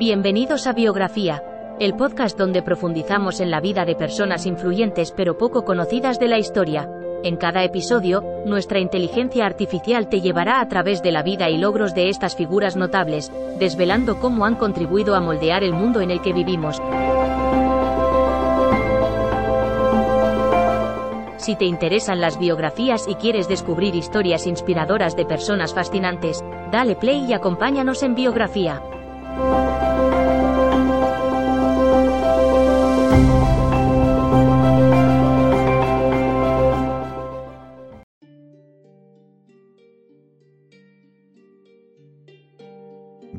Bienvenidos a Biografía, el podcast donde profundizamos en la vida de personas influyentes pero poco conocidas de la historia. En cada episodio, nuestra inteligencia artificial te llevará a través de la vida y logros de estas figuras notables, desvelando cómo han contribuido a moldear el mundo en el que vivimos. Si te interesan las biografías y quieres descubrir historias inspiradoras de personas fascinantes, dale play y acompáñanos en Biografía.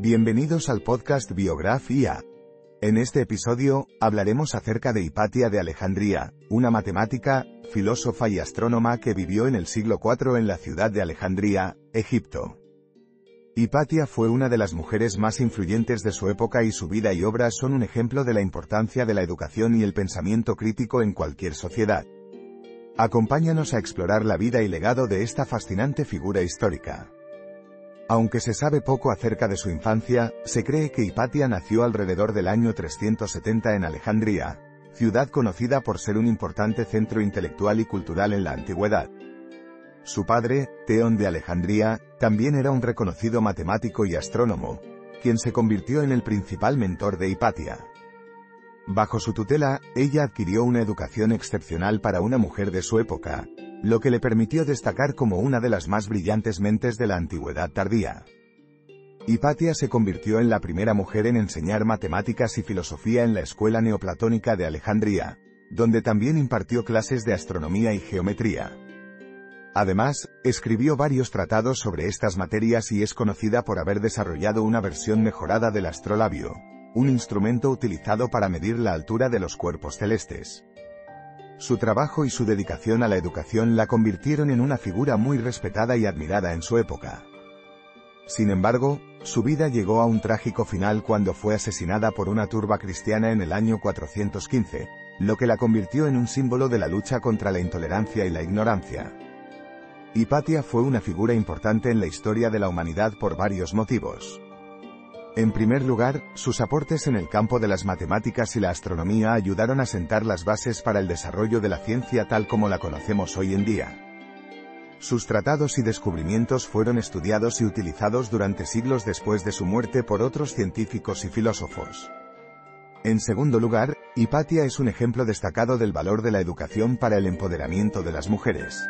Bienvenidos al podcast Biografía. En este episodio, hablaremos acerca de Hipatia de Alejandría, una matemática, filósofa y astrónoma que vivió en el siglo IV en la ciudad de Alejandría, Egipto. Hipatia fue una de las mujeres más influyentes de su época y su vida y obra son un ejemplo de la importancia de la educación y el pensamiento crítico en cualquier sociedad. Acompáñanos a explorar la vida y legado de esta fascinante figura histórica. Aunque se sabe poco acerca de su infancia, se cree que Hipatia nació alrededor del año 370 en Alejandría, ciudad conocida por ser un importante centro intelectual y cultural en la antigüedad. Su padre, Teón de Alejandría, también era un reconocido matemático y astrónomo, quien se convirtió en el principal mentor de Hipatia. Bajo su tutela, ella adquirió una educación excepcional para una mujer de su época, lo que le permitió destacar como una de las más brillantes mentes de la antigüedad tardía. Hipatia se convirtió en la primera mujer en enseñar matemáticas y filosofía en la escuela neoplatónica de Alejandría, donde también impartió clases de astronomía y geometría. Además, escribió varios tratados sobre estas materias y es conocida por haber desarrollado una versión mejorada del astrolabio, un instrumento utilizado para medir la altura de los cuerpos celestes. Su trabajo y su dedicación a la educación la convirtieron en una figura muy respetada y admirada en su época. Sin embargo, su vida llegó a un trágico final cuando fue asesinada por una turba cristiana en el año 415, lo que la convirtió en un símbolo de la lucha contra la intolerancia y la ignorancia. Hipatia fue una figura importante en la historia de la humanidad por varios motivos. En primer lugar, sus aportes en el campo de las matemáticas y la astronomía ayudaron a sentar las bases para el desarrollo de la ciencia tal como la conocemos hoy en día. Sus tratados y descubrimientos fueron estudiados y utilizados durante siglos después de su muerte por otros científicos y filósofos. En segundo lugar, Hipatia es un ejemplo destacado del valor de la educación para el empoderamiento de las mujeres.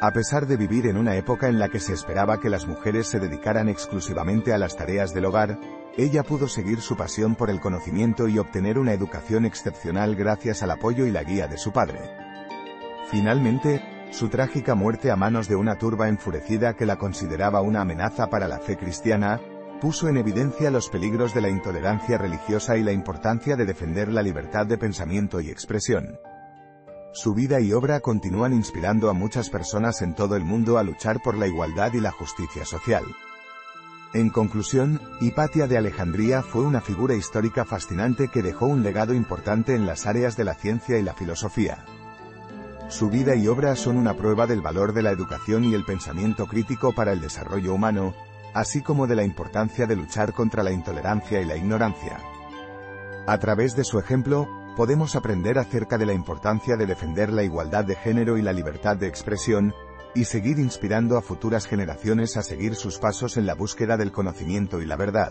A pesar de vivir en una época en la que se esperaba que las mujeres se dedicaran exclusivamente a las tareas del hogar, ella pudo seguir su pasión por el conocimiento y obtener una educación excepcional gracias al apoyo y la guía de su padre. Finalmente, su trágica muerte a manos de una turba enfurecida que la consideraba una amenaza para la fe cristiana, puso en evidencia los peligros de la intolerancia religiosa y la importancia de defender la libertad de pensamiento y expresión. Su vida y obra continúan inspirando a muchas personas en todo el mundo a luchar por la igualdad y la justicia social. En conclusión, Hipatia de Alejandría fue una figura histórica fascinante que dejó un legado importante en las áreas de la ciencia y la filosofía. Su vida y obra son una prueba del valor de la educación y el pensamiento crítico para el desarrollo humano, así como de la importancia de luchar contra la intolerancia y la ignorancia. A través de su ejemplo, podemos aprender acerca de la importancia de defender la igualdad de género y la libertad de expresión, y seguir inspirando a futuras generaciones a seguir sus pasos en la búsqueda del conocimiento y la verdad.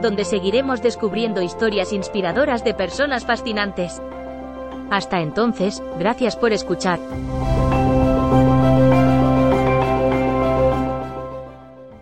donde seguiremos descubriendo historias inspiradoras de personas fascinantes. Hasta entonces, gracias por escuchar.